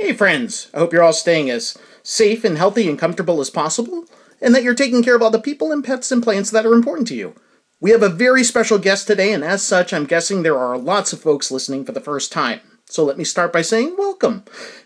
Hey, friends. I hope you're all staying as safe and healthy and comfortable as possible, and that you're taking care of all the people and pets and plants that are important to you. We have a very special guest today, and as such, I'm guessing there are lots of folks listening for the first time. So let me start by saying welcome.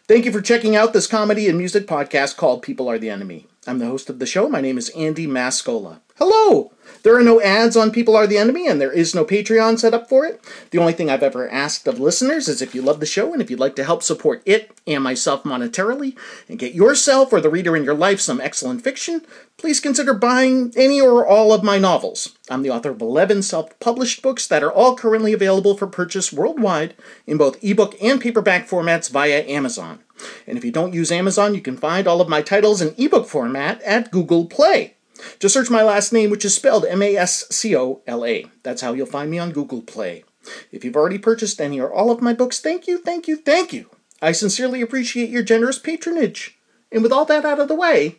Thank you for checking out this comedy and music podcast called People Are the Enemy. I'm the host of the show. My name is Andy Mascola. Hello! There are no ads on People Are the Enemy, and there is no Patreon set up for it. The only thing I've ever asked of listeners is if you love the show and if you'd like to help support it and myself monetarily and get yourself or the reader in your life some excellent fiction, please consider buying any or all of my novels. I'm the author of 11 self published books that are all currently available for purchase worldwide in both ebook and paperback formats via Amazon. And if you don't use Amazon, you can find all of my titles in ebook format at Google Play. Just search my last name, which is spelled M A S C O L A. That's how you'll find me on Google Play. If you've already purchased any or all of my books, thank you, thank you, thank you. I sincerely appreciate your generous patronage. And with all that out of the way,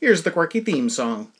here's the quirky theme song.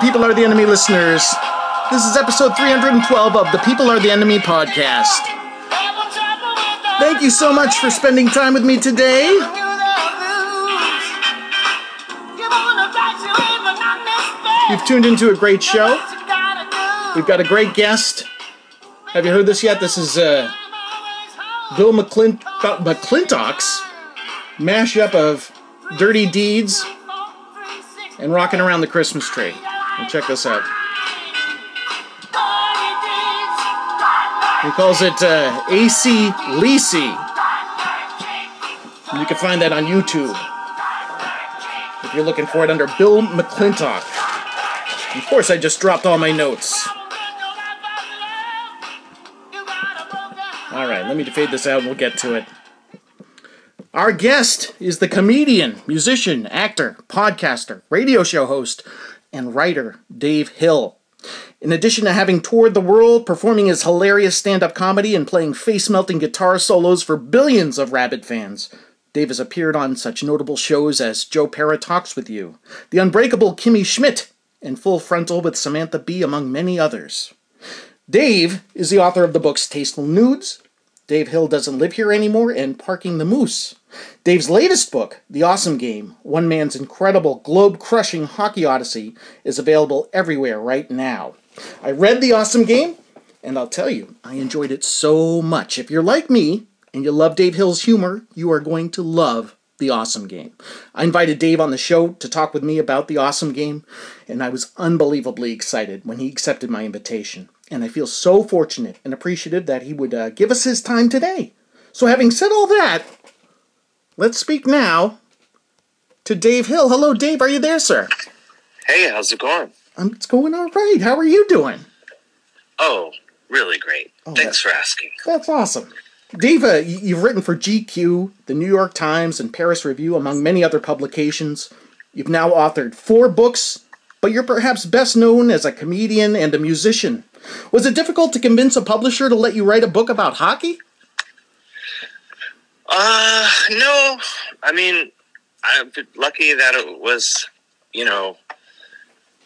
People Are the Enemy listeners. This is episode 312 of the People Are the Enemy podcast. Thank you so much for spending time with me today. You've tuned into a great show. We've got a great guest. Have you heard this yet? This is uh, Bill McClint- McClintock's mashup of Dirty Deeds and Rocking Around the Christmas Tree. And check this out. He calls it uh, AC Lisi. You can find that on YouTube if you're looking for it under Bill McClintock. Of course, I just dropped all my notes. All right, let me fade this out and we'll get to it. Our guest is the comedian, musician, actor, podcaster, radio show host, and writer Dave Hill. In addition to having toured the world, performing his hilarious stand up comedy, and playing face melting guitar solos for billions of rabid fans, Dave has appeared on such notable shows as Joe Pera Talks with You, The Unbreakable Kimmy Schmidt, and Full Frontal with Samantha Bee, among many others. Dave is the author of the books Tasteful Nudes, Dave Hill Doesn't Live Here Anymore, and Parking the Moose. Dave's latest book, The Awesome Game One Man's Incredible Globe Crushing Hockey Odyssey, is available everywhere right now. I read The Awesome Game, and I'll tell you, I enjoyed it so much. If you're like me and you love Dave Hill's humor, you are going to love The Awesome Game. I invited Dave on the show to talk with me about The Awesome Game, and I was unbelievably excited when he accepted my invitation. And I feel so fortunate and appreciative that he would uh, give us his time today. So, having said all that, let's speak now to Dave Hill. Hello, Dave. Are you there, sir? Hey, how's it going? Um, it's going all right. How are you doing? Oh, really great. Oh, Thanks for asking. That's awesome. Dave, uh, you've written for GQ, the New York Times, and Paris Review, among many other publications. You've now authored four books, but you're perhaps best known as a comedian and a musician. Was it difficult to convince a publisher to let you write a book about hockey? Uh, no. I mean, I'm lucky that it was, you know,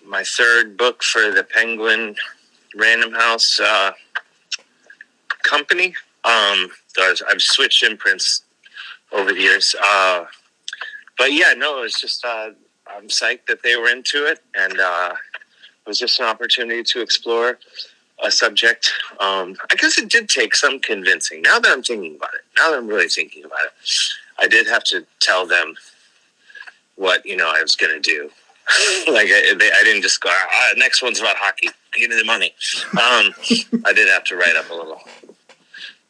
my third book for the Penguin Random House uh, company. Um, I've switched imprints over the years. Uh, but yeah, no, it was just, uh, I'm psyched that they were into it. And uh, was just an opportunity to explore a subject. Um, I guess it did take some convincing. Now that I'm thinking about it, now that I'm really thinking about it, I did have to tell them what you know I was going to do. like I, they, I didn't just go. Ah, next one's about hockey. Give me the money. Um, I did have to write up a little,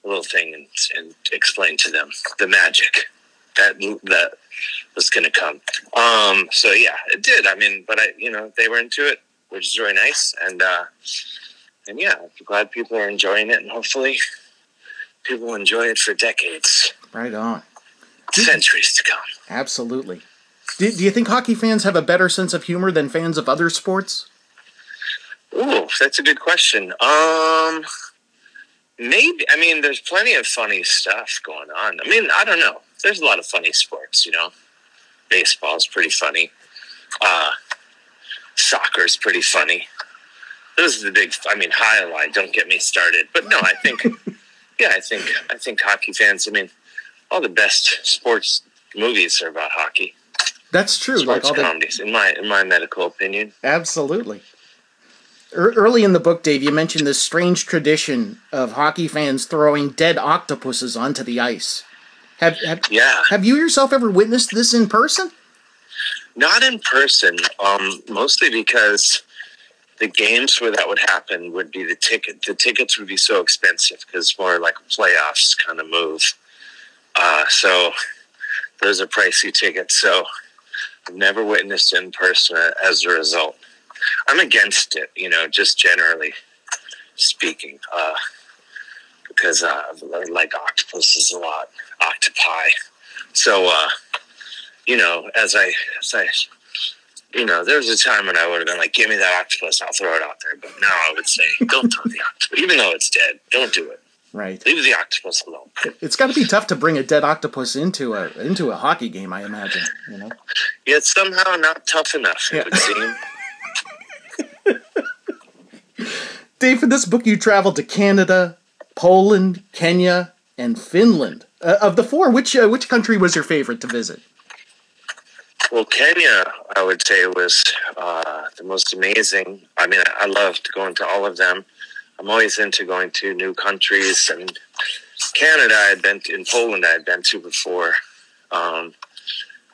a little thing and, and explain to them the magic. that that was going to come. Um, so yeah, it did. I mean, but I, you know, they were into it, which is really nice, and uh, and yeah, I'm glad people are enjoying it, and hopefully, people enjoy it for decades. Right on. Centuries to come. Absolutely. Do, do you think hockey fans have a better sense of humor than fans of other sports? Ooh, that's a good question. Um, maybe. I mean, there's plenty of funny stuff going on. I mean, I don't know. There's a lot of funny sports. You know, baseball is pretty funny. Uh, soccer is pretty funny. Those are the big. I mean, highlight. Don't get me started. But no, I think. yeah, I think. I think hockey fans. I mean, all the best sports movies are about hockey. That's true. Sports like all the comedies, in my in my medical opinion. Absolutely. Early in the book, Dave, you mentioned this strange tradition of hockey fans throwing dead octopuses onto the ice. Have have, Yeah. have you yourself ever witnessed this in person? Not in person, um, mostly because the games where that would happen would be the ticket. The tickets would be so expensive because more like playoffs kind of move. Uh, so those are pricey tickets. So I've never witnessed it in person as a result. I'm against it, you know, just generally speaking, uh, because uh, I like octopuses a lot, octopi. So, uh, you know, as I, as I, you know, there was a time when I would have been like, "Give me that octopus, I'll throw it out there." But now I would say, "Don't throw the octopus, even though it's dead. Don't do it. Right. Leave the octopus alone." It's got to be tough to bring a dead octopus into a into a hockey game, I imagine. You know. Yet somehow not tough enough. Yeah. It would seem. Dave, for this book, you traveled to Canada, Poland, Kenya, and Finland. Uh, of the four, which uh, which country was your favorite to visit? Well, Kenya, I would say, was uh, the most amazing. I mean, I loved going to all of them. I'm always into going to new countries, and Canada, I had been to, in Poland, I had been to before, um,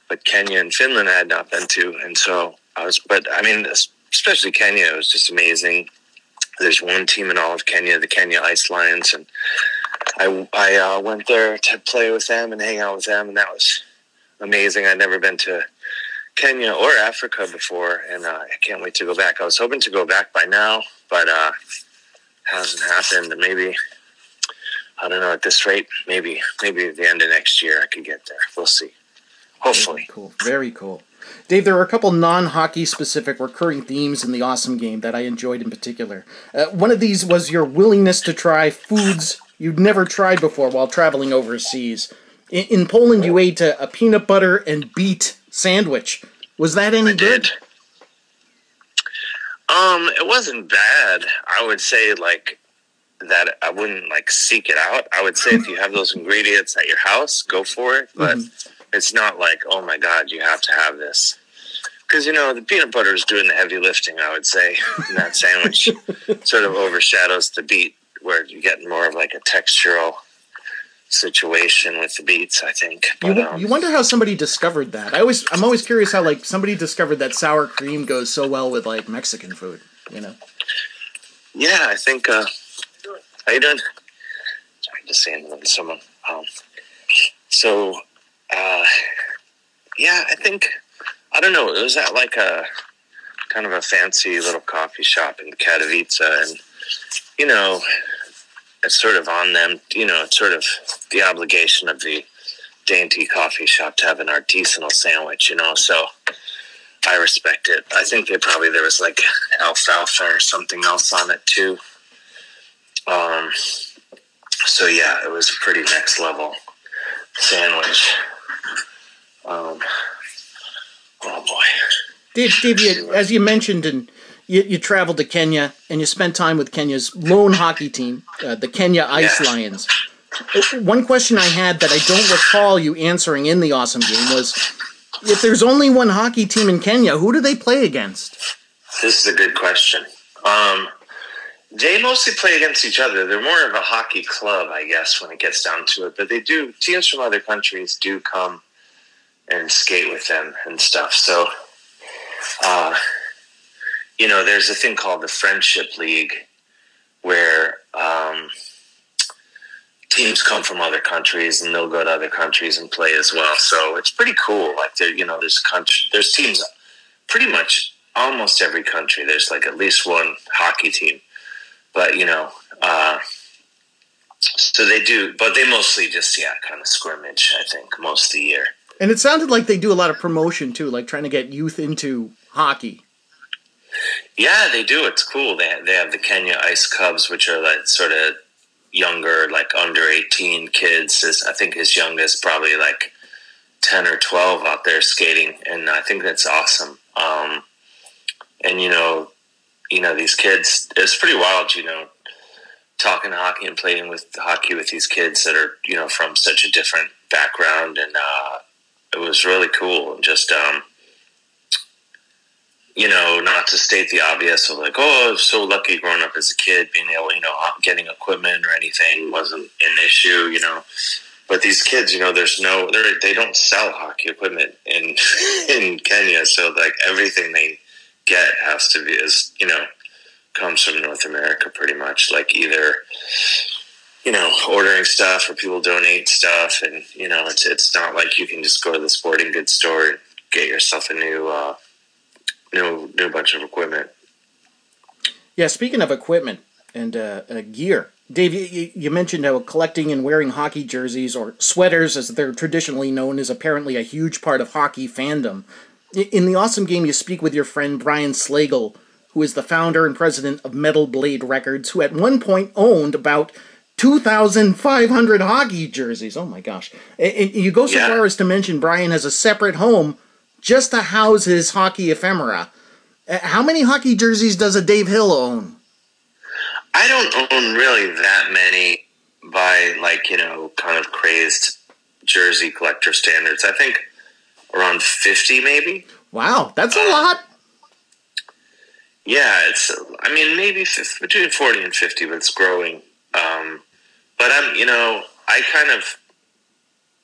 but Kenya and Finland, I had not been to, and so I was. But I mean, especially Kenya, it was just amazing. There's one team in all of Kenya, the Kenya Ice Lions, and I I uh, went there to play with them and hang out with them, and that was amazing. I'd never been to Kenya or Africa before, and uh, I can't wait to go back. I was hoping to go back by now, but uh, hasn't happened. Maybe I don't know at this rate. Maybe maybe at the end of next year I could get there. We'll see. Hopefully. Cool. Very cool. Dave, there are a couple non hockey specific recurring themes in the awesome game that I enjoyed in particular. Uh, one of these was your willingness to try foods you'd never tried before while traveling overseas. In, in Poland, you ate a, a peanut butter and beet sandwich. Was that any good? did. Um, it wasn't bad. I would say like that. I wouldn't like seek it out. I would say if you have those ingredients at your house, go for it. But it's not like oh my god, you have to have this. Because you know the peanut butter is doing the heavy lifting. I would say that sandwich sort of overshadows the beet, where you get more of like a textural situation with the beets. I think. You, um, you wonder how somebody discovered that. I always, I'm always curious how like somebody discovered that sour cream goes so well with like Mexican food. You know. Yeah, I think. Uh, how you doing? Sorry, just saying to someone. Um, so, uh, yeah, I think I don't know. It was at like a kind of a fancy little coffee shop in Katowice, and you know, it's sort of on them. You know, it's sort of the obligation of the dainty coffee shop to have an artisanal sandwich. You know, so. I respect it. I think they probably there was like alfalfa or something else on it too. Um, so yeah, it was a pretty next level sandwich. Um, oh boy. Dave, Dave you, as you mentioned, and you, you traveled to Kenya and you spent time with Kenya's lone hockey team, uh, the Kenya Ice Yeah. Lions. One question I had that I don't recall you answering in the awesome game was if there's only one hockey team in Kenya, who do they play against? This is a good question. Um, they mostly play against each other. They're more of a hockey club, I guess, when it gets down to it. But they do teams from other countries do come and skate with them and stuff. So, uh, you know, there's a thing called the Friendship League, where um, teams come from other countries and they'll go to other countries and play as well. So it's pretty cool. Like there, you know, there's country, there's teams, pretty much almost every country. There's like at least one hockey team, but you know, uh, so they do, but they mostly just yeah, kind of scrimmage. I think most of the year. And it sounded like they do a lot of promotion too, like trying to get youth into hockey. Yeah, they do. It's cool. They they have the Kenya Ice Cubs, which are like sort of younger, like under eighteen kids. I think his youngest probably like ten or twelve out there skating, and I think that's awesome. Um, and you know, you know these kids. It's pretty wild, you know, talking hockey and playing with hockey with these kids that are you know from such a different background, and uh, it was really cool. And just um, you know, not to state the obvious of like, oh, I was so lucky growing up as a kid, being able, you know, getting equipment or anything wasn't an issue, you know. But these kids, you know, there's no, they're, don't sell hockey equipment in in Kenya, so like everything they get has to be is, you know, comes from North America pretty much. Like either, you know, ordering stuff or people donate stuff, and you know, it's it's not like you can just go to the sporting goods store and get yourself a new. Uh, new new bunch of equipment. Yeah, speaking of equipment and uh, uh, gear, Dave, you, you mentioned how collecting and wearing hockey jerseys or sweaters, as they're traditionally known, is apparently a huge part of hockey fandom. In the awesome game, you speak with your friend Brian Slagel, who is the founder and president of Metal Blade Records, who at one point owned about 2,500 hockey jerseys. Oh my gosh. And you go so yeah. far as to mention Brian has a separate home just to house his hockey ephemera. Uh, how many hockey jerseys does a Dave Hill own? I don't own really that many by like, you know, kind of crazed jersey collector standards. I think around 50 maybe. Wow, that's a uh, lot. Yeah, it's I mean maybe between 40 and 50, but it's growing. Um, but I'm, you know, I kind of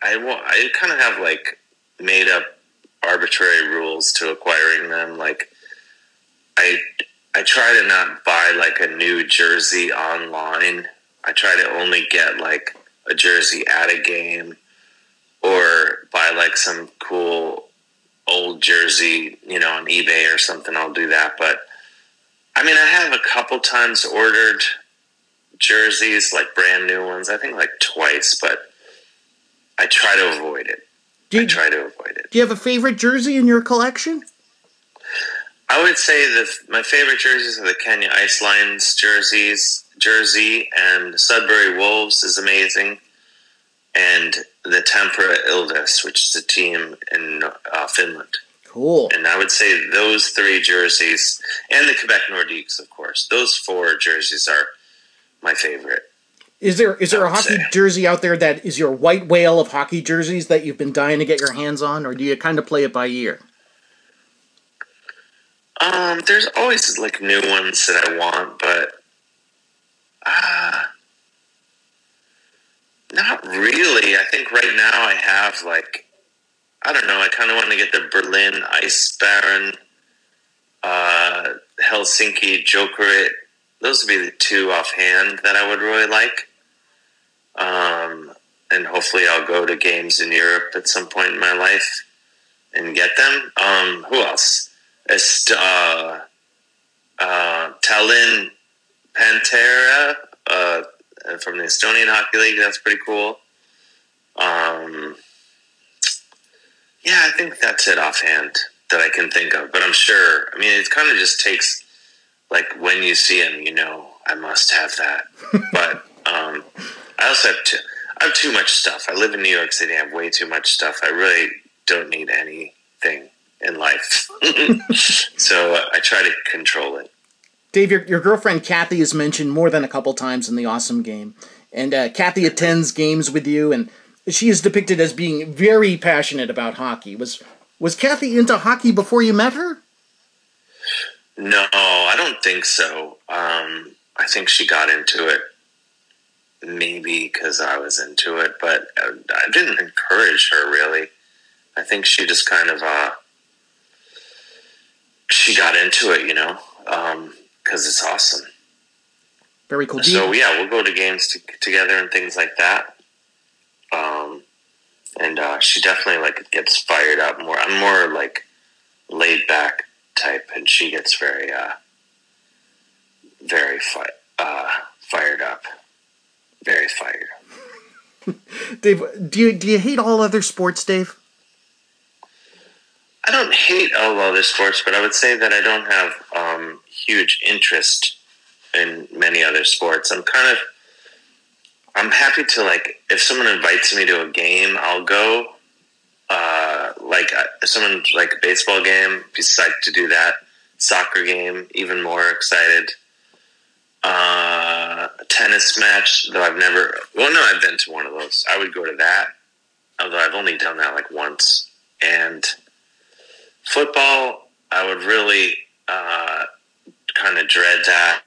I want I kind of have like made up arbitrary rules to acquiring them. Like I I try to not buy like a new jersey online. I try to only get like a jersey at a game or buy like some cool old jersey, you know, on eBay or something. I'll do that. But I mean, I have a couple times ordered jerseys, like brand new ones. I think like twice, but I try to avoid it. Do you, I try to avoid it. Do you have a favorite jersey in your collection? I would say that my favorite jerseys are the Kenya Ice Lions jerseys, jersey, and Sudbury Wolves is amazing, and the Tampere Ilves, which is a team in uh, Finland. Cool. And I would say those three jerseys, and the Quebec Nordiques, of course. Those four jerseys are my favorite. Is there is there a hockey say. jersey out there that is your white whale of hockey jerseys that you've been dying to get your hands on, or do you kind of play it by ear? Um, there's always like new ones that I want, but uh, not really. I think right now I have like I don't know. I kind of want to get the Berlin Ice Baron, uh, Helsinki Jokerit. Those would be the two offhand that I would really like. Um, and hopefully I'll go to games in Europe at some point in my life and get them. Um, who else? Est- uh, uh, Tallinn Pantera uh, from the Estonian Hockey League. That's pretty cool. Um, yeah, I think that's it offhand that I can think of. But I'm sure. I mean, it kind of just takes like when you see him, you know, I must have that. but um, I also have too, I have too much stuff. I live in New York City. I have way too much stuff. I really don't need anything in life. so uh, I try to control it. Dave, your, your girlfriend Kathy is mentioned more than a couple times in the awesome game. And uh, Kathy attends games with you, and she is depicted as being very passionate about hockey. Was was Kathy into hockey before you met her? No, I don't think so. Um, I think she got into it maybe because I was into it, but I didn't encourage her really. I think she just kind of uh, she got into it, you know, because um, it's awesome. Very cool. So yeah, we'll go to games to, together and things like that. Um, and uh, she definitely like gets fired up more. I'm more like laid back type, and she gets very, uh, very fi- uh, fired up. Very fired. Dave, do you do you hate all other sports, Dave? I don't hate all other sports, but I would say that I don't have um, huge interest in many other sports. I'm kind of I'm happy to like if someone invites me to a game, I'll go. Uh, like uh, if someone like a baseball game, be psyched to do that. Soccer game, even more excited. Uh, a tennis match, though I've never. Well, no, I've been to one of those. I would go to that, although I've only done that like once. And football, I would really uh, kind of dread that,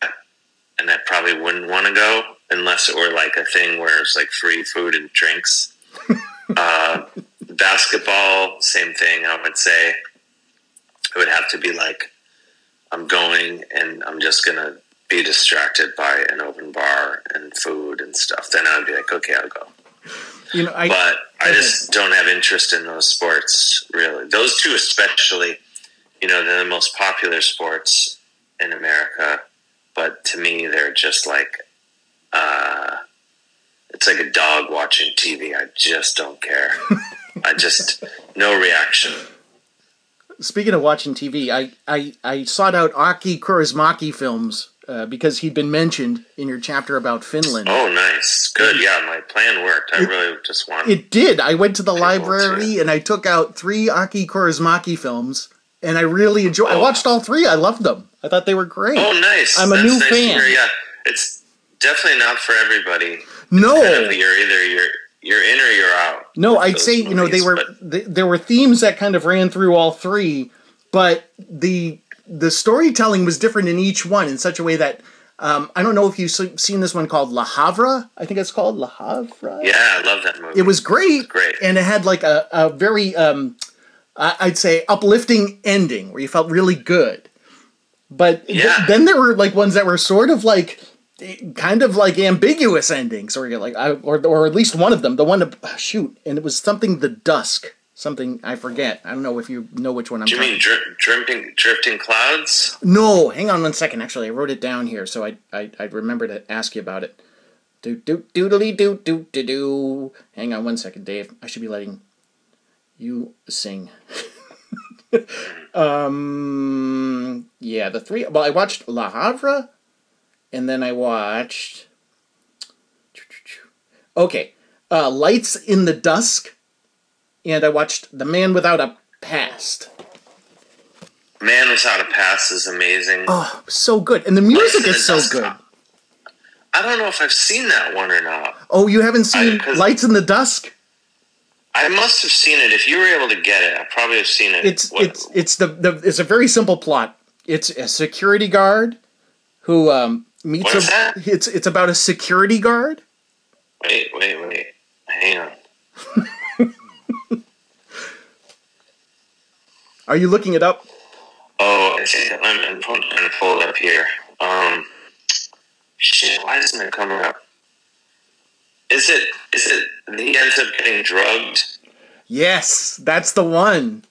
and I probably wouldn't want to go unless it were like a thing where it's like free food and drinks. uh, basketball, same thing. I would say it would have to be like I'm going and I'm just gonna be distracted by an open bar and food and stuff. Then I would be like, okay, I'll go You know, I but I just don't have interest in those sports really. Those two, especially, you know, they're the most popular sports in America. But to me, they're just like, uh, it's like a dog watching TV. I just don't care. I just no reaction. speaking of watching TV, I I, I sought out Aki Kaurismäki films uh, because he'd been mentioned in your chapter about Finland. Oh, nice, good. Yeah, my plan worked. I really just want. It did. I went to the library and I took out three Aki Kaurismäki films, and I really enjoyed. I Oh. watched all three. I loved them. I thought they were great. oh, nice. I'm a That's new nice fan. Yeah, it's definitely not for everybody. no, kind of you're either you're you're in or you're out. no, I'd say you know they were there were themes that kind of ran through all three, but the the storytelling was different in each one in such a way that. Um, I don't know if you've seen this one called La Havre. I think it's called La Havre. Yeah, I love that movie. It was great, Great. and it had like a, a very, um, I'd say, uplifting ending where you felt really good. But th- Yeah. then there were like ones that were sort of like, kind of like ambiguous endings, or you're like, I, or or at least one of them, the one to shoot, and it was something the dusk, something I forget. I don't know if you know which one I'm. Do you talking mean dri- drifting drifting clouds? no, hang on one second. Actually, I wrote it down here, so I I I remember to ask you about it. Do do doodly do do do do. Hang on one second, Dave. I should be letting you sing. um. Yeah, the three. Well, I watched La Havre, and then I watched. Okay, uh, Lights in the Dusk, and I watched The Man Without a Past. Man Without a Past is amazing. Oh, so good, and the music is so good. I don't know if I've seen that one or not. Oh, you haven't seen 'cause- Lights in the Dusk? I must have seen it. If you were able to get it, I probably have seen it. It's What- it's it's the, the it's a very simple plot. It's a security guard who um, meets What is a that? it's it's about a security guard. wait, wait, wait. Hang on. Are you looking it up? Oh, I see. I'm, I'm trying to pull it up here. Um, shit. Why isn't it coming up? Is it? Is it? He ends up getting drugged Yes, that's the one.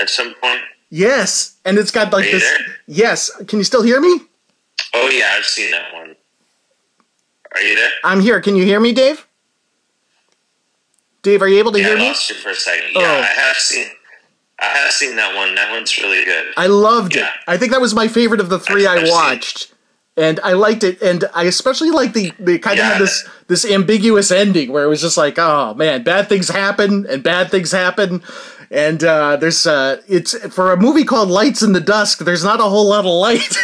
at some point. Yes, and it's got like Are this. there? Yes, can you still hear me? Oh yeah, I've seen that one. Are you there? I'm here. Can you hear me, Dave? Dave, are you able to Yeah, hear I me? lost you for a second. Oh. Yeah, I have seen. I have seen that one. That one's really good. I loved it. I think that was my favorite of the 3 I've- I seen- watched. And I liked it, and I especially liked the they kind of had this this ambiguous ending where it was just like, oh man, bad things happen and bad things happen, and uh, there's uh, it's for a movie called Lights in the Dusk. There's not a whole lot of light,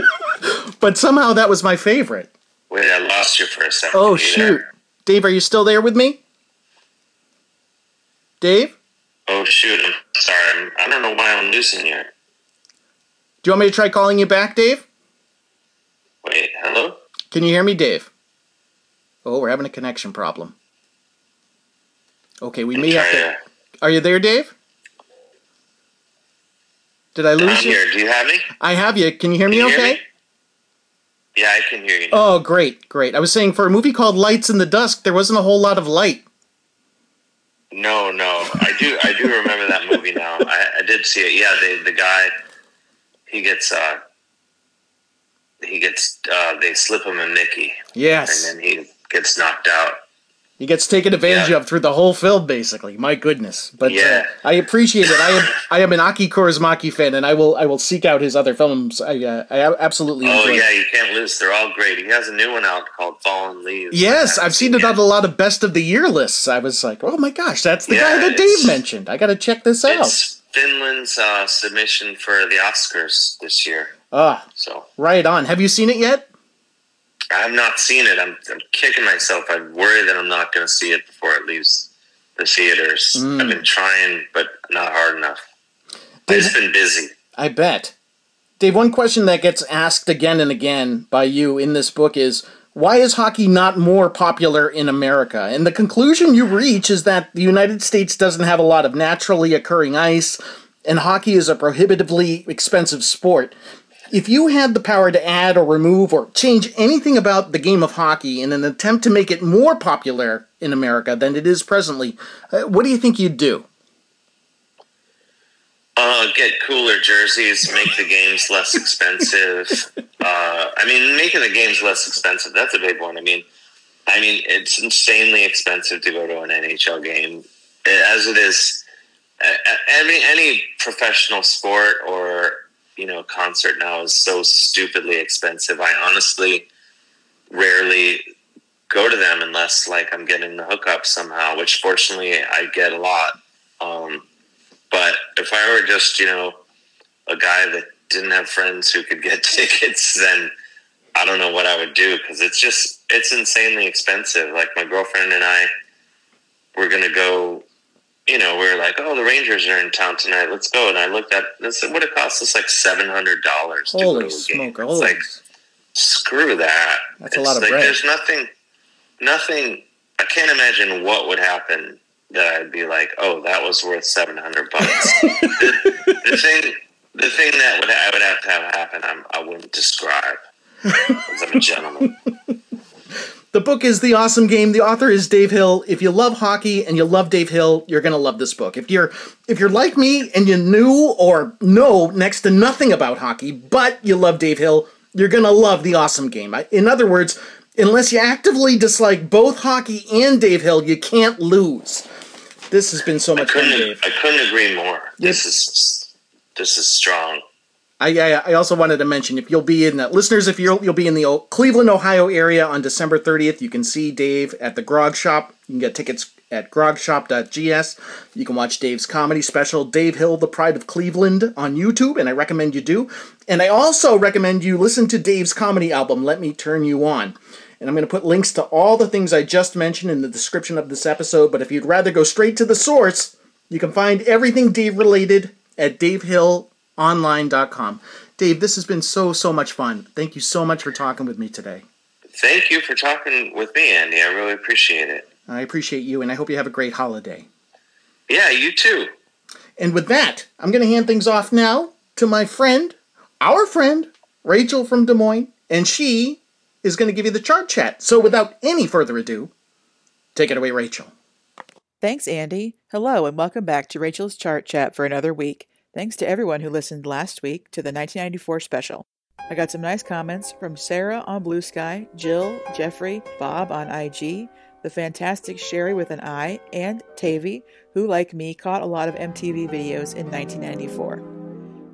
but somehow that was my favorite. Wait, I lost you for a second. Oh shoot, there? Dave, are you still there with me? Dave, Oh shoot! I'm sorry. I'm, don't know why I'm losing you. do you want me to try calling you back, Dave? Wait, hello. Can you hear me, Dave? Oh, we're having a connection problem. Okay, we may have to. to- Are you there, Dave? Did I I'm lose you? here. Do you have me? I have you. Can you hear me Can you hear okay? me? Yeah, I can hear you. Now. Oh, great, great. I was saying for a movie called Lights in the Dusk, there wasn't a whole lot of light. No, no, I do. I do remember that movie now. I, I did see it. Yeah, the the guy, he gets uh, he gets uh, they slip him a Mickey, Yes. and then he gets knocked out. He gets taken advantage Yeah. of through the whole film, basically. My goodness, but Yeah. uh, I appreciate it. I am I am an Aki Kaurismäki fan, and I will I will seek out his other films. I uh, I absolutely Oh yeah, it. you can't lose. They're all great. He has a new one out called Fallen Leaves. Yes, I haven't seen it on a lot of best of the year lists. I was like, oh my gosh, that's the guy that Dave mentioned. I got to check this out. It's Finland's uh, submission for the Oscars this year. Ah, So right on. Have you seen it yet? I have not seen it. I'm, I'm kicking myself. I worry that I'm not going to see it before it leaves the theaters. Mm. I've been trying, but not hard enough. I've just been busy. I bet. Dave, one question that gets asked again and again by you in this book is why is hockey not more popular in America? And the conclusion you reach is that the United States doesn't have a lot of naturally occurring ice, and hockey is a prohibitively expensive sport. If you had the power to add or remove or change anything about the game of hockey in an attempt to make it more popular in America than it is presently, uh, what do you think you'd do? Uh, get cooler jerseys, make the games less expensive. uh, I mean, making the games less expensive, that's a big one. I mean, I mean, it's insanely expensive to go to an NHL game. As it is, any, any professional sport or, you know, concert now is so stupidly expensive. I honestly rarely go to them unless, like, I'm getting the hookup somehow, which fortunately I get a lot. Um, but if I were just, you know, a guy that didn't have friends who could get tickets, then I don't know what I would do because it's just, it's insanely expensive. Like my girlfriend and I were going to go, you know, we were like, oh, the Rangers are in town tonight. Let's go. And I looked at this, What it would cost us like $700 to go Holy to a game. smoke! Holy. like, screw that. That's a lot of like, bread. There's nothing, nothing. I can't imagine what would happen that I'd be like, oh, that was worth seven hundred bucks. the, the thing, the thing that would I would have to have happen, I'm, I wouldn't describe. 'cause I'm a gentleman. The book is The Awesome Game. The author is Dave Hill. If you love hockey and you love Dave Hill, you're going to love this book. If you're if you're like me and you knew or know next to nothing about hockey, but you love Dave Hill, you're going to love The Awesome Game. In other words, unless you actively dislike both hockey and Dave Hill, you can't lose. This has been so I much fun, Dave. I couldn't agree more. Yes. This is this is strong. I, I, I also wanted to mention if you'll be in uh, listeners if you'll you'll be in the Cleveland, Ohio area on December 30th, you can see Dave at the Grog Shop. You can get tickets at grogshop.gs. You can watch Dave's comedy special, Dave Hill, The Pride of Cleveland, on YouTube, and I recommend you do. And I also recommend you listen to Dave's comedy album, Let Me Turn You On. And I'm going to put links to all the things I just mentioned in the description of this episode. But if you'd rather go straight to the source, you can find everything Dave related at davehillonline.com. Dave, this has been so, so much fun. Thank you so much for talking with me today. Thank you for talking with me, Andy. I really appreciate it. I appreciate you, and I hope you have a great holiday. Yeah, you too. And with that, I'm going to hand things off now to my friend, our friend, Rachel from Des Moines, and she is going to give you the chart chat. So without any further ado, take it away, Rachel. Thanks, Andy. Hello, and welcome back to Rachel's Chart Chat for another week. Thanks to everyone who listened last week to the 1994 special. I got some nice comments from Sarah on Bluesky, Jill, Jeffrey, Bob on IG, the fantastic Sherry with an I, and Tavy, who, like me, caught a lot of MTV videos in 1994.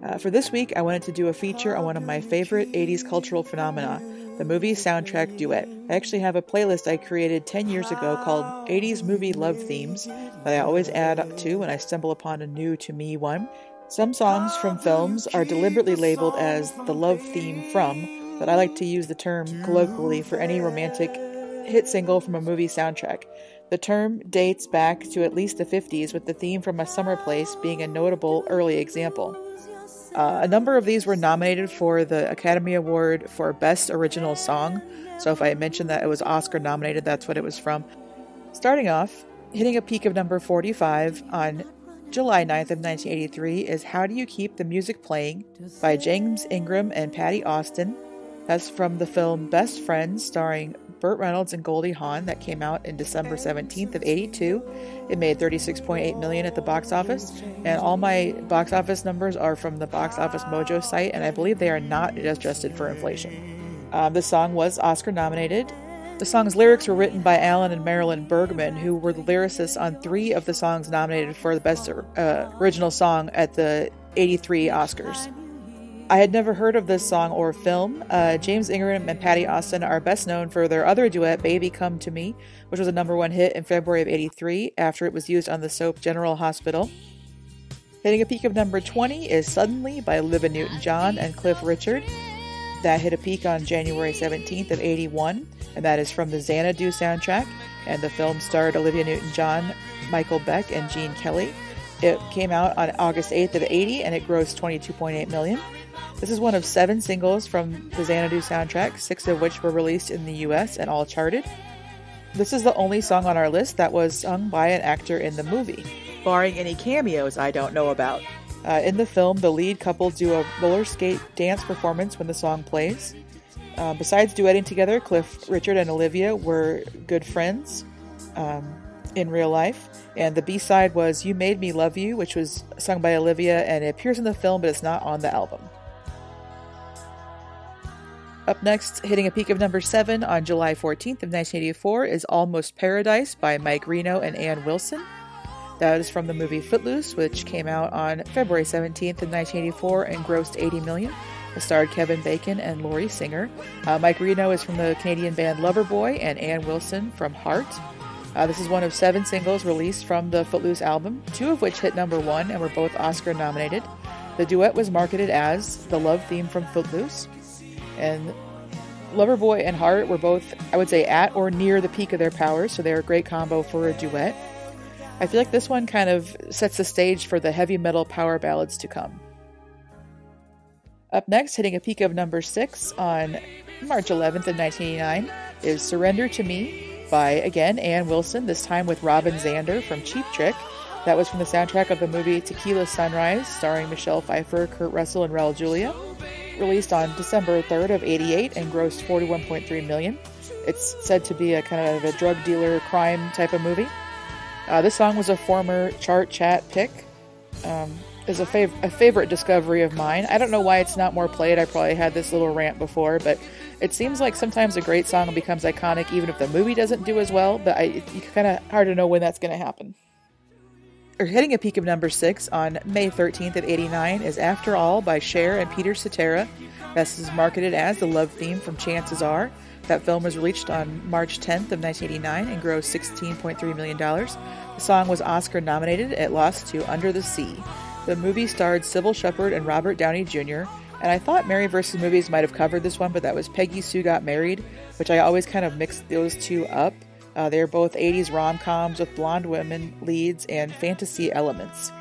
Uh, for this week, I wanted to do a feature on one of my favorite 80s cultural phenomena, the movie soundtrack duet. I actually have a playlist I created 10 years ago called 80s Movie Love Themes that I always add up to when I stumble upon a new to me one. Some songs from films are deliberately labeled as the love theme from, but I like to use the term colloquially for any romantic hit single from a movie soundtrack. The term dates back to at least the 50s, with the theme from A Summer Place being a notable early example. Uh, a number of these were nominated for the Academy Award for Best Original Song, so if I mentioned that it was Oscar nominated, that's what it was from. Starting off, hitting a peak of number 45 on July 9th of 1983 is How Do You Keep the Music Playing by James Ingram and Patti Austin. That's from the film Best Friends, starring Burt Reynolds and Goldie Hawn, that came out in December 17th of 82. It made 36.8 million at the box office, and all my box office numbers are from the Box Office Mojo site, and I believe they are not adjusted for inflation. Um, the song was Oscar nominated. The song's lyrics were written by Alan and Marilyn Bergman, who were the lyricists on three of the songs nominated for the Best uh, Original Song at the 83 Oscars. I had never heard of this song or film. Uh, James Ingram and Patti Austin are best known for their other duet, Baby Come to Me, which was a number one hit in February of 83 after it was used on the soap General Hospital. Hitting a peak of number 20 is Suddenly by Olivia Newton John and Cliff Richard. That hit a peak on January 17th of 81, and that is from the Xanadu soundtrack, and the film starred Olivia Newton John, Michael Beck, and Gene Kelly. It came out on August 8th of 80 and it grossed 22.8 million. This is one of seven singles from the Xanadu soundtrack, six of which were released in the US and all charted. This is the only song on our list that was sung by an actor in the movie, barring any cameos I don't know about. Uh, in the film, the lead couple do a roller skate dance performance when the song plays. Uh, besides duetting together, Cliff, Richard, and Olivia were good friends um, in real life. And the B side was You Made Me Love You, which was sung by Olivia, and it appears in the film, but it's not on the album. Up next, hitting a peak of number 7 on July 14th of 1984 is Almost Paradise by Mike Reno and Ann Wilson. That is from the movie Footloose, which came out on February 17th of 1984 and grossed 80 million. It starred Kevin Bacon and Lori Singer. Uh, Mike Reno is from the Canadian band Loverboy and Ann Wilson from Heart. Uh, this is one of seven singles released from the Footloose album, two of which hit number one and were both Oscar nominated. The duet was marketed as the love theme from Footloose. And Loverboy and Heart were both, I would say, at or near the peak of their powers, so they're a great combo for a duet. I feel like this one kind of sets the stage for the heavy metal power ballads to come. Up next, hitting a peak of number 6 on March 11th of 1989, is Surrender to Me by, again, Ann Wilson, this time with Robin Zander from Cheap Trick. That was from the soundtrack of the movie Tequila Sunrise, starring Michelle Pfeiffer, Kurt Russell, and Raul Julia released on December 3rd of 88 and grossed 41.3 million. It's said to be a kind of a drug dealer crime type of movie. Uh, this song was a former chart chat pick. Um, is a, fav- a favorite discovery of mine. I don't know why it's not more played. I probably had this little rant before, but it seems like sometimes a great song becomes iconic even if the movie doesn't do as well. But I, it's kind of hard to know when that's going to happen or hitting a peak of number six on May 13th of 89 is After All by Cher and Peter Cetera. This is marketed as the love theme from Chances Are. That film was released on March 10th of 1989 and grossed $16.3 million. The song was Oscar nominated. It lost to Under the Sea. The movie starred Cybill Shepherd and Robert Downey Jr., and I thought Mary vs. Movies might have covered this one, but that was Peggy Sue Got Married, which I always kind of mixed those two up. Uh, they're both 80s rom coms with blonde women leads and fantasy elements.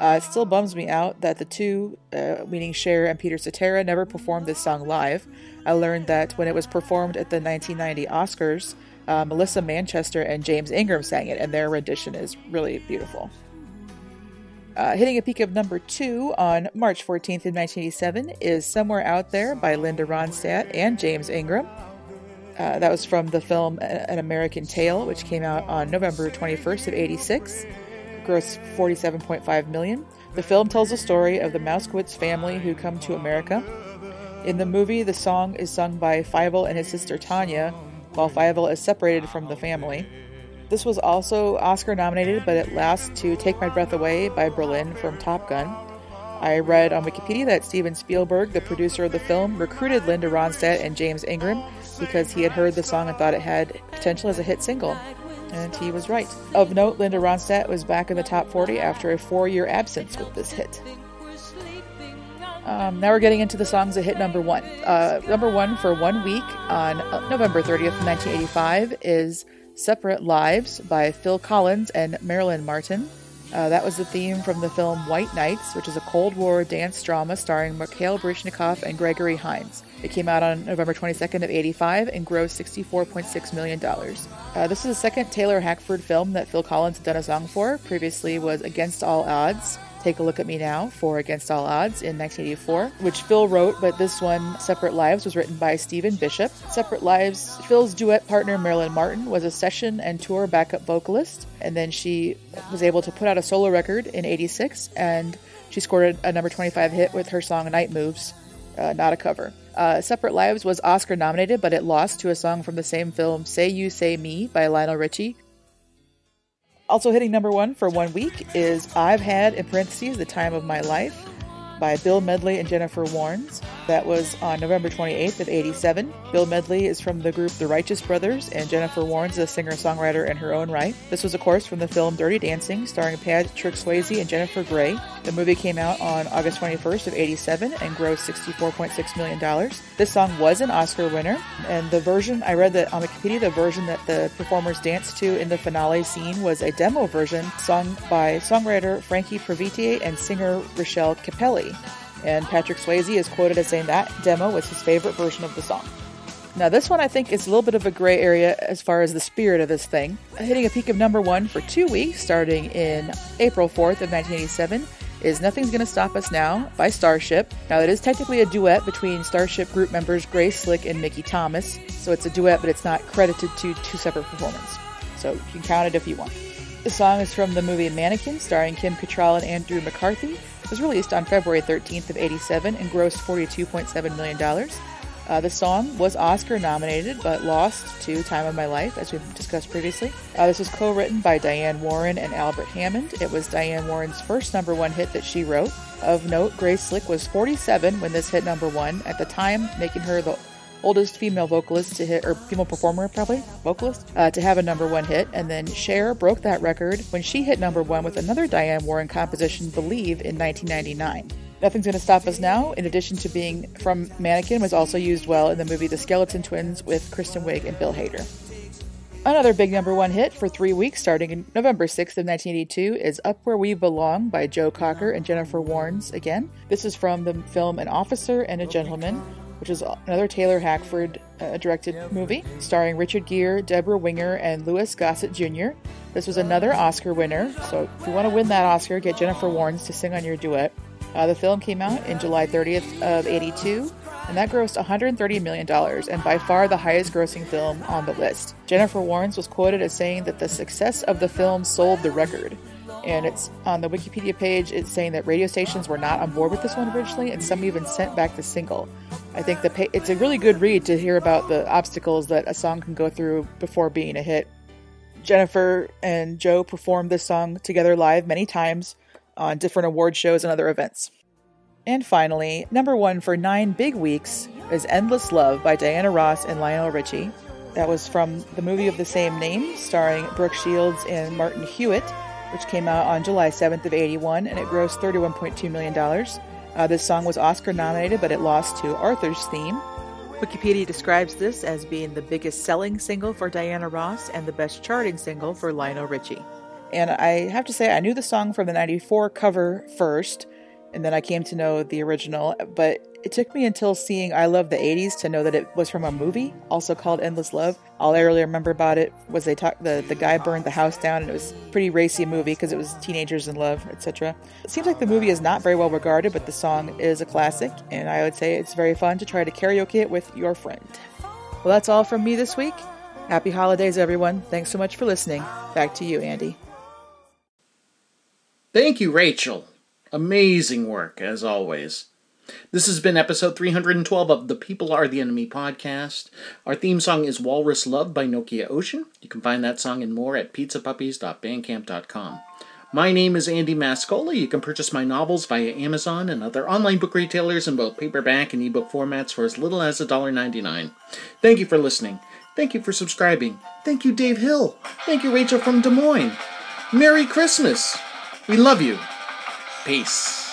Uh, it still bums me out that the two, uh, meaning Cher and Peter Cetera, never performed this song live. I learned that when it was performed at the 1990 Oscars, uh, Melissa Manchester and James Ingram sang it, and their rendition is really beautiful. Uh, hitting a peak of number two on March 14th in 1987 is Somewhere Out There by Linda Ronstadt and James Ingram. Uh, that was from the film An American Tail, which came out on November 21st of 86. Grossed 47.5 million. The film tells the story of the Moskowitz family who come to America. In the movie, the song is sung by Fievel and his sister Tanya, while Fievel is separated from the family. This was also Oscar nominated, but it lost to Take My Breath Away by Berlin from Top Gun. I read on Wikipedia that Steven Spielberg, the producer of the film, recruited Linda Ronstadt and James Ingram because he had heard the song and thought it had potential as a hit single. And he was right. Of note, Linda Ronstadt was back in the top 40 after a four year absence with this hit. Um, now we're getting into the songs that hit number one. Uh, number one for one week on November 30th, 1985 is Separate Lives by Phil Collins and Marilyn Martin. Uh, that was the theme from the film White Nights, which is a Cold War dance drama starring Mikhail Baryshnikov and Gregory Hines. It came out on November 22nd of 85 and grossed $64.6 million. Uh, this is the second Taylor Hackford film that Phil Collins had done a song for. Previously was Against All Odds. Take a Look at Me Now for Against All Odds in 1984, which Phil wrote, but this one, Separate Lives, was written by Stephen Bishop. Separate Lives, Phil's duet partner Marilyn Martin was a session and tour backup vocalist, and then she was able to put out a solo record in 86, and she scored a, number 25 hit with her song Night Moves, uh, not a cover. Uh, Separate Lives was Oscar nominated, but it lost to a song from the same film, Say You, Say Me, by Lionel Richie. Also hitting number one for one week is I've Had, in parentheses, The Time of My Life by Bill Medley and Jennifer Warnes. That was on November 28th of 87. Bill Medley is from the group The Righteous Brothers, and Jennifer Warnes is a singer-songwriter in her own right. This was, of course, from the film Dirty Dancing, starring Patrick Swayze and Jennifer Grey. The movie came out on August 21st of 87 and grossed $64.6 million. This song was an Oscar winner, and the version, I read that on Wikipedia, the version that the performers danced to in the finale scene was a demo version sung by songwriter Franke Previte and singer Rachele Cappelli and Patrick Swayze is quoted as saying that demo was his favorite version of the song. Now, this one I think is a little bit of a gray area as far as the spirit of this thing. Hitting a peak of number one for two weeks, starting in April 4th of 1987, is Nothing's Gonna Stop Us Now by Starship. Now, it is technically a duet between Starship group members Grace Slick and Mickey Thomas, so it's a duet, but it's not credited to two separate performances. So you can count it if you want. The song is from the movie Mannequin, starring Kim Cattrall and Andrew McCarthy, was released on February 13th of 87 and grossed $42.7 million. Uh, the song was Oscar nominated but lost to Time of My Life, as we've discussed previously. Uh, this was co written by Diane Warren and Albert Hammond. It was Diane Warren's first number one hit that she wrote. Of note, Grace Slick was 47 when this hit number one, at the time making her the oldest female vocalist to hit, or female performer probably, vocalist, uh, to have a number one hit. And then Cher broke that record when she hit number one with another Diane Warren composition, Believe, in 1999. Nothing's Gonna Stop Us Now, in addition to being from Mannequin, was also used well in the movie The Skeleton Twins with Kristen Wiig and Bill Hader. Another big number one hit for three weeks starting in November 6th of 1982 is Up Where We Belong by Joe Cocker and Jennifer Warnes again. This is from the film An Officer and a Gentleman, which is another Taylor Hackford uh, directed movie starring Richard Gere, Debra Winger, and Louis Gossett Jr. This was another Oscar winner, so if you want to win that Oscar, get Jennifer Warnes to sing on your duet. Uh, the film came out in July 30th of 82, and that grossed $130 million, and by far the highest grossing film on the list. Jennifer Warnes was quoted as saying that the success of the film sold the record and it's on the Wikipedia page. It's saying that radio stations were not on board with this one originally, and some even sent back the single. I think the pa- it's a really good read to hear about the obstacles that a song can go through before being a hit. Jennifer and Joe performed this song together live many times on different award shows and other events. And finally, number one for nine big weeks is Endless Love by Diana Ross and Lionel Richie. That was from the movie of the same name, starring Brooke Shields and Martin Hewitt which came out on July 7th of 81, and it grossed $31.2 million. Uh, this song was Oscar nominated, but it lost to Arthur's Theme. Wikipedia describes this as being the biggest selling single for Diana Ross and the best charting single for Lionel Richie. And I have to say, I knew the song from the 94 cover first, and then I came to know the original, but it took me until seeing I Love the 80s to know that it was from a movie, also called Endless Love. All I really remember about it was they talked the, the guy burned the house down and it was pretty racy movie because it was teenagers in love, etc. It seems like the movie is not very well regarded, but the song is a classic, and I would say it's very fun to try to karaoke it with your friend. Well, that's all from me this week. Happy holidays, everyone. Thanks so much for listening. Back to you, Andy. Thank you, Rachel. Amazing work, as always. This has been episode 312 of the People Are the Enemy podcast. Our theme song is Walrus Love by Nokia Ocean. You can find that song and more at pizzapuppies.bandcamp.com. My name is Andy Mascola. You can purchase my novels via Amazon and other online book retailers in both paperback and ebook formats for as little as $1.99. Thank you for listening. Thank you for subscribing. Thank you, Dave Hill. Thank you, Rachel from Des Moines. Merry Christmas. We love you. Peace.